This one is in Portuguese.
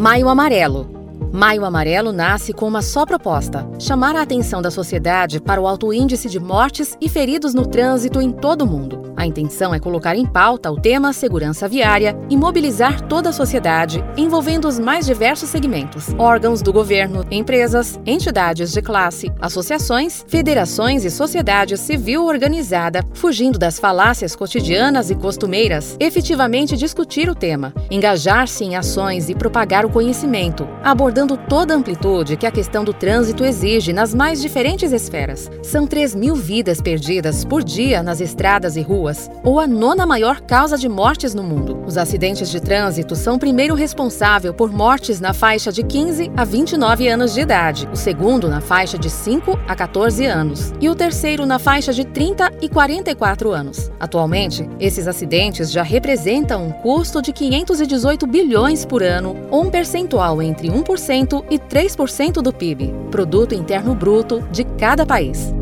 Maio Amarelo Maio Amarelo nasce com uma só proposta: chamar a atenção da sociedade para o alto índice de mortes e feridos no trânsito em todo o mundo. A intenção é colocar em pauta o tema segurança viária e mobilizar toda a sociedade, envolvendo os mais diversos segmentos: órgãos do governo, empresas, entidades de classe, associações, federações e sociedade civil organizada, fugindo das falácias cotidianas e costumeiras, efetivamente discutir o tema, engajar-se em ações e propagar o conhecimento, abordando toda a amplitude que a questão do trânsito exige nas mais diferentes esferas. São 3 mil vidas perdidas por dia nas estradas e ruas, ou a nona maior causa de mortes no mundo. Os acidentes de trânsito são o primeiro responsável por mortes na faixa de 15 a 29 anos de idade, o segundo na faixa de 5 a 14 anos e o terceiro na faixa de 30 e 44 anos. Atualmente, esses acidentes já representam um custo de 518 bilhões por ano, ou um percentual entre 1% e 3% do PIB, Produto Interno Bruto, de cada país.